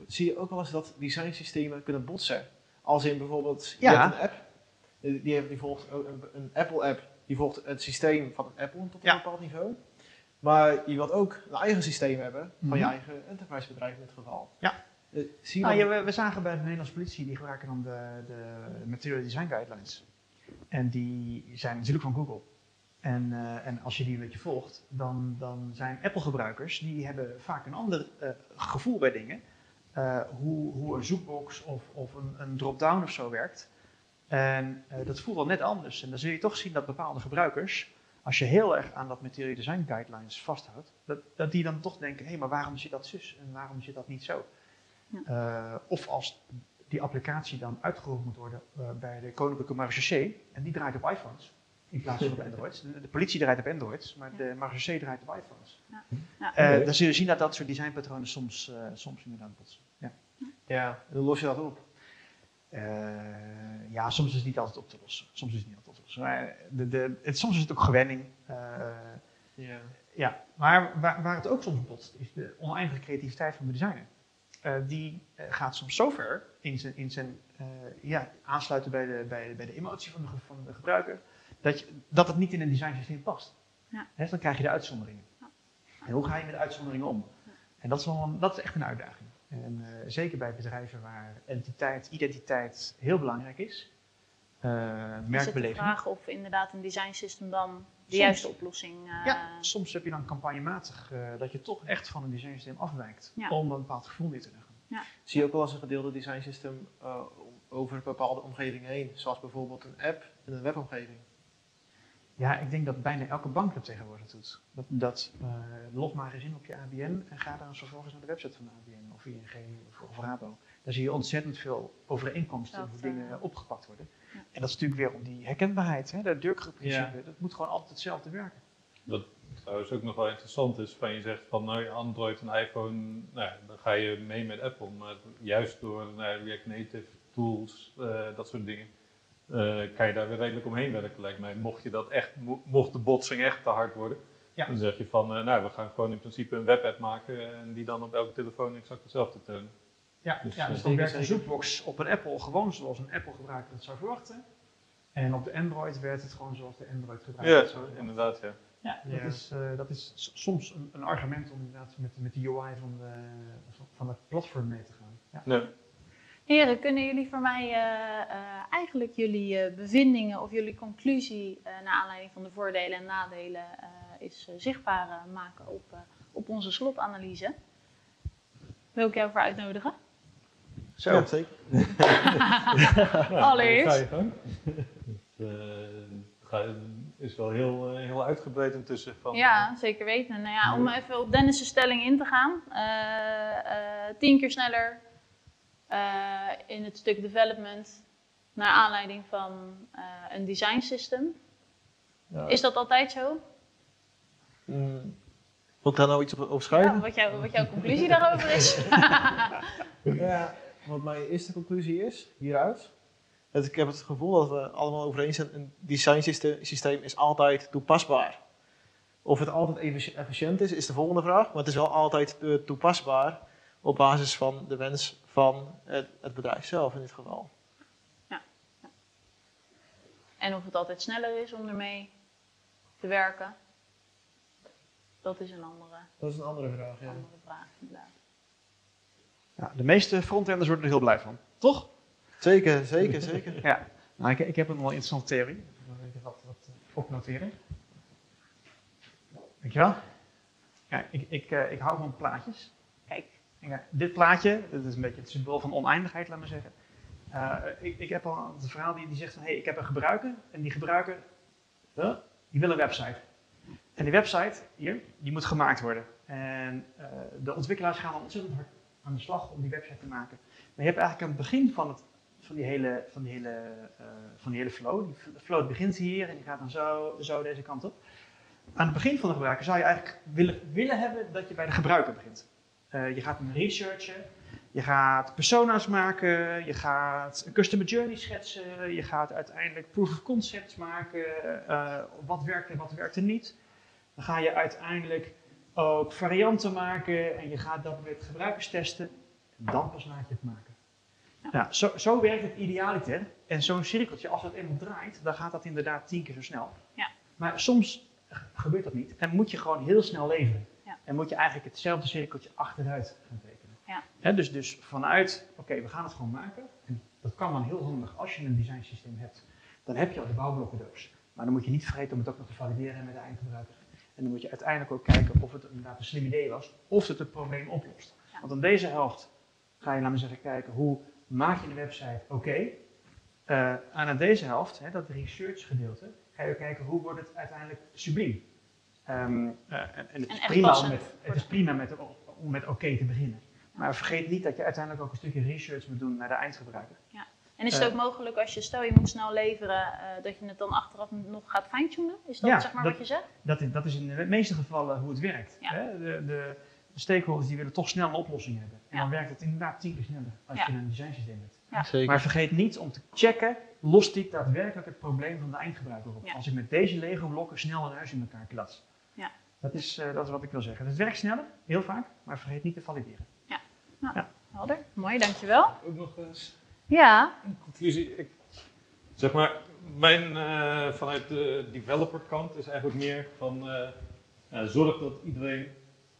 Zie je ook wel eens dat designsystemen kunnen botsen? Als in bijvoorbeeld, je Ja. hebt een app, die, heeft- die volgt een, een Apple-app, die volgt het systeem van Apple tot een Ja. bepaald niveau. Maar je wilt ook een eigen systeem hebben, van je Mhm. eigen enterprise-bedrijf in dit geval. Ja. Eh, zie je Nou, dan- ja, we, we zagen bij de Nederlandse politie, die gebruiken dan de, de Material Design Guidelines. En die zijn natuurlijk van Google. En, eh, en als je die een beetje volgt, dan, dan zijn Apple-gebruikers, die hebben vaak een ander eh, gevoel bij dingen. Eh, hoe, hoe een zoekbox of, of een, een drop-down of zo werkt. En eh, dat voelt al net anders. En dan zul je toch zien dat bepaalde gebruikers, als je heel erg aan dat Material Design Guidelines vasthoudt, dat, dat die dan toch denken, hé, maar waarom zit dat zus en waarom zit dat niet zo? Eh, of als die applicatie dan uitgeroepen moet worden eh, bij de Koninklijke Marechaussee, en die draait op iPhones in plaats van op Androids. De, de politie draait op Androids, maar de Marechaussee draait op iPhones. Ja. Eh, dan zul je zien dat dat soort designpatronen soms, eh, soms inderdaad botsen. Ja. ja, en hoe los je dat op? Eh, ja, soms is het niet altijd op te lossen. Soms is het niet altijd op te lossen. Maar de, de, het, soms is het ook gewenning. Eh, Ja. ja, maar waar, waar het ook soms botst, is de oneindige creativiteit van de designer. Eh, die gaat soms zo ver in zijn, in zijn eh, ja, aansluiten bij de, bij, bij de emotie van de, ge- van de gebruiker, dat, je, dat het niet in een designsysteem past. Ja. Hè, dan krijg je de uitzonderingen. En hoe ga je met de uitzonderingen om? En dat is, wel een- dat is echt een uitdaging. En eh, zeker bij bedrijven waar entiteit, identiteit heel belangrijk is. eh Is het de merkbeleving. vraag of inderdaad een design system dan de Soms. juiste oplossing... eh, Ja, soms heb je dan campagnematig eh, dat je toch echt van een designsysteem afwijkt. Ja. Om een bepaald gevoel neer te leggen. Zie je ook wel eens een gedeelde design system eh, over bepaalde omgevingen heen, zoals bijvoorbeeld een app en een webomgeving? Ja, ik denk dat bijna elke bank dat tegenwoordig doet. Dat, dat eh, log maar eens in op je ABN en ga dan vervolgens naar de website van de ABN of ING of, of Rabo. Daar zie je ontzettend veel overeenkomsten in Dat, hoe eh, dingen opgepakt worden. ja. En dat is natuurlijk weer om die herkenbaarheid, hè, dat deurgroepprincipe. Ja. Dat moet gewoon altijd hetzelfde werken. trouwens ook nog wel interessant is, van je zegt van nou, Android en iPhone, nou, ja, dan ga je mee met Apple, maar juist door nou, React Native tools, eh, dat soort dingen, eh, kan je daar weer redelijk omheen werken, lijkt mij. Mocht, je dat echt, mo- mocht de botsing echt te hard worden, Ja. dan zeg je van, eh, nou, we gaan gewoon in principe een webapp maken en die dan op elke telefoon exact hetzelfde tonen. Ja, Dus, ja, eh, dus dan werkt de zeker. zoekbox op een Apple gewoon zoals een Apple gebruiker het zou verwachten. En op de Android werkt het gewoon zoals de Android gebruiker het zou verwachten. inderdaad, ja. Ja, dat, Ja. Is, eh, dat is soms een, een argument om inderdaad met, met de UI van, de, van- van het platform mee te gaan. Ja. Nee. Heren, kunnen jullie voor mij eh, eh, eigenlijk jullie eh, bevindingen of jullie conclusie eh naar aanleiding van de voordelen en nadelen eh is zichtbaar maken op, op onze slotanalyse? Wil ik jou voor uitnodigen? Zo, Ja, zeker. [laughs] Allereerst. Ga je gang. [laughs] Eh, is wel heel, heel uitgebreid intussen. Van, Ja, zeker weten. Nou ja, om even op Dennis' stelling in te gaan. eh, eh, tien keer sneller eh, in het stuk development naar aanleiding van eh, een design system. Ja. Is dat altijd zo? Mm. Moet ik daar nou iets op, op schrijven? Ja, wat, jou, wat jouw conclusie daarover is? [laughs] Ja, wat mijn eerste conclusie is hieruit. Dat ik heb het gevoel dat we allemaal over eens zijn, een design syste- systeem is altijd toepasbaar. Of het altijd effici- efficiënt is, is de volgende vraag. Maar het is wel altijd eh, toepasbaar op basis van de wens van het, het bedrijf zelf in dit geval. En of het altijd sneller is om ermee te werken, dat is een andere, Dat is een andere vraag, ja. andere vraag inderdaad. ja, de meeste frontenders worden er heel blij van, toch? Zeker, zeker, zeker. [laughs] Ja. Nou, ik, ik heb een wel interessante theorie. Ik even wat, wat eh, opnoteren. Dankjewel. Ja, ik, ik, eh, ik hou van plaatjes. Dit plaatje, dit is een beetje het symbool van oneindigheid, laat maar zeggen. Eh, ik, ik heb al een verhaal die, die zegt van, hé, hey, ik heb een gebruiker. En die gebruiker, die wil een website. En die website, hier, die moet gemaakt worden. En eh, de ontwikkelaars gaan al ontzettend hard aan de slag om die website te maken. Maar je hebt eigenlijk aan het begin van, het, van, die, hele, van, die, hele, eh, van die hele flow, die flow begint hier en die gaat dan zo, zo deze kant op. Aan het begin van de gebruiker zou je eigenlijk willen, willen hebben dat je bij de gebruiker begint. Eh, je gaat hem researchen, je gaat persona's maken, je gaat een customer journey schetsen, je gaat uiteindelijk proof of concepts maken, eh, wat werkt en wat werkt er niet. Dan ga je uiteindelijk ook varianten maken en je gaat dat met gebruikers testen. En dan pas laat je het maken. Ja. zo, zo werkt het idealiter. En zo'n cirkeltje, als dat eenmaal draait, dan gaat dat inderdaad tien keer zo snel. Ja. Maar soms gebeurt dat niet en moet je gewoon heel snel leveren. En moet je eigenlijk hetzelfde cirkeltje achteruit gaan tekenen. Ja. Dus, dus vanuit, oké, we gaan het gewoon maken. En dat kan dan heel handig als je een design systeem hebt. Dan heb je al de bouwblokkendoos. Maar dan moet je niet vergeten om het ook nog te valideren met de eindgebruiker. En dan moet je uiteindelijk ook kijken of het inderdaad een slim idee was, of het het probleem oplost. Ja. Want aan deze helft ga je, laten we zeggen, kijken hoe maak je een website oké. Eh, en aan deze helft, hè, dat research gedeelte, ga je ook kijken hoe wordt het uiteindelijk subliem. Ehm, eh, en, en het, En is prima om met, het is prima met, om met oké te beginnen. Maar vergeet niet dat je uiteindelijk ook een stukje research moet doen naar de eindgebruiker. en is het Eh. ook mogelijk als je, stel je moet snel leveren, eh, dat je het dan achteraf nog gaat fine-tunen? Is dat Ja, zeg maar dat- wat je zegt? Dat is, dat is in de meeste gevallen hoe het werkt. Ja. Hè? De, de, de stakeholders die willen toch snel een oplossing hebben. En Ja. dan werkt het inderdaad tien keer sneller als Ja. je een design systeem hebt. Ja. Zeker. Maar vergeet niet om te checken, lost dit daadwerkelijk het probleem van de eindgebruiker op? Ja. Als ik met deze Lego blokken snel een huis in elkaar klats. Ja. Dat, is, eh, dat is wat ik wil zeggen. Het werkt sneller, heel vaak, maar vergeet niet te valideren. Helder, mooi, dankjewel. Ook nog eens Ja, een conclusie. Ik, zeg maar, mijn eh, vanuit de developer kant is eigenlijk meer van eh, ja, zorg dat iedereen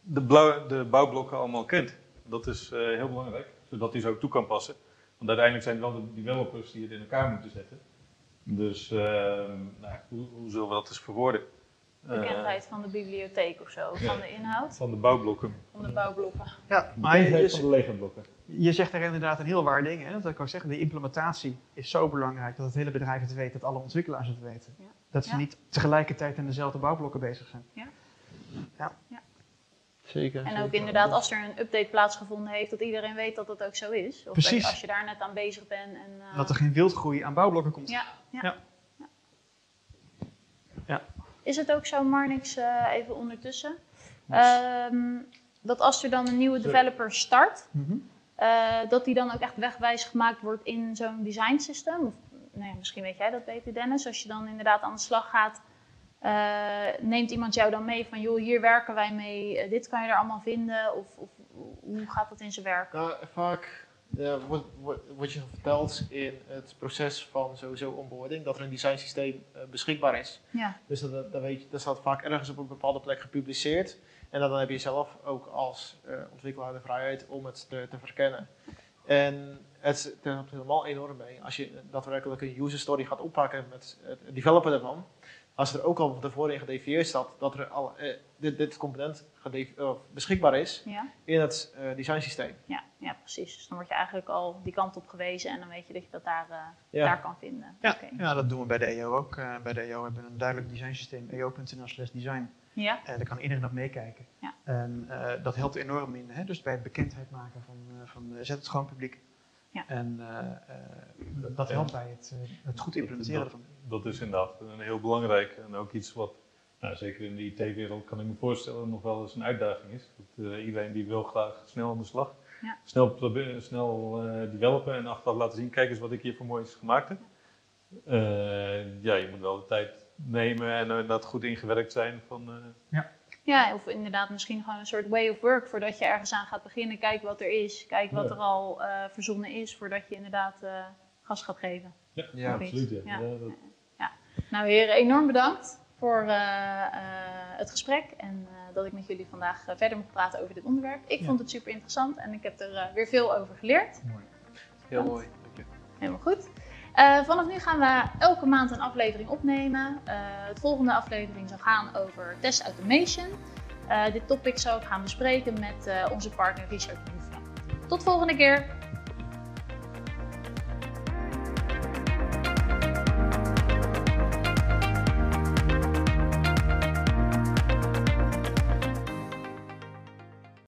de, blauwe, de bouwblokken allemaal kent. Dat is eh, heel belangrijk, zodat hij ze ook toe kan passen. Want uiteindelijk zijn het wel de developers die het in elkaar moeten zetten. Dus eh, nou, hoe, hoe zullen we dat eens verwoorden? Eh, bekendheid van de bibliotheek of zo, van de inhoud, van de bouwblokken. van de bouwblokken. Ja, maar Bekendheid je, van de Lego-blokken. je zegt er inderdaad een heel waar ding. Hè? Dat ik ook zeggen, de implementatie is zo belangrijk dat het hele bedrijf het weet, dat alle ontwikkelaars het weten. Ja. Dat ze Ja. niet tegelijkertijd aan dezelfde bouwblokken bezig zijn. Zeker. En ook zeker. inderdaad, als er een update plaatsgevonden heeft, dat iedereen weet dat dat ook zo is. Of Precies. als je daar net aan bezig bent. En, eh, Dat er geen wildgroei aan bouwblokken komt. ja, ja. Ja. Ja. is het ook zo, Marnix, eh, even ondertussen, ehm, dat als er dan een nieuwe developer start, Mhm. eh, dat die dan ook echt wegwijs gemaakt wordt in zo'n design system? Of, nou ja, misschien weet jij dat beter, Dennis. Als je dan inderdaad aan de slag gaat, eh, neemt iemand jou dan mee van, joh, hier werken wij mee, dit kan je er allemaal vinden? Of, of hoe gaat dat in zijn werk? Nou, vaak wordt, wordt, je verteld in het proces van sowieso onboarding dat er een design systeem eh, beschikbaar is. Ja, Dus dat, dat, weet je, dat staat vaak ergens op een bepaalde plek gepubliceerd. En dan heb je zelf ook als eh, ontwikkelaar de vrijheid om het te, te verkennen. En het, het helpt helemaal enorm mee als je daadwerkelijk een user story gaat oppakken met het developer ervan. Als er ook al van tevoren in gedefinieerd staat dat er al, eh, dit, dit component eh, beschikbaar is ja. in het eh design systeem. Ja, ja, precies. Dus dan word je eigenlijk al die kant op gewezen en dan weet je dat je dat daar, eh, Ja. daar kan vinden. Ja, Oké. ja, dat doen we bij de EO ook. Eh, bij de EO hebben we een duidelijk designsysteem, eo.nl slash design. Ja, En daar kan iedereen op meekijken. Ja. En eh, dat helpt enorm in, hè? dus bij het bekendheid maken van, eh, van zet het gewoon publiek. Ja. En dat helpt bij het, het goed implementeren Dat, ervan. dat is inderdaad een heel belangrijk en ook iets wat, nou, zeker in de IT-wereld kan ik me voorstellen, nog wel eens een uitdaging is. Dat, eh, iedereen die wil graag snel aan de slag, Ja. snel, probe- snel eh, developen en achteraf laten zien, kijk eens wat ik hier voor moois gemaakt heb. Eh, ja, je moet wel de tijd nemen en dat goed ingewerkt zijn van, eh, ja, of inderdaad misschien gewoon een soort way of work voordat je ergens aan gaat beginnen. Kijk wat er is, kijk wat Ja. er al eh, verzonnen is voordat je inderdaad eh, gas gaat geven. ja, Ja, absoluut. Ja. Ja. Ja, dat- Nou heren, enorm bedankt voor eh, eh, het gesprek en eh, dat ik met jullie vandaag verder mag praten over dit onderwerp. Ik Ja. vond het super interessant en ik heb er weer veel over geleerd. Heel mooi. Dank je. Helemaal goed. Vanaf nu gaan we elke maand een aflevering opnemen. Het volgende aflevering zal gaan over test automation. Dit topic zal ik gaan bespreken met onze partner Richard Boefra. Tot volgende keer!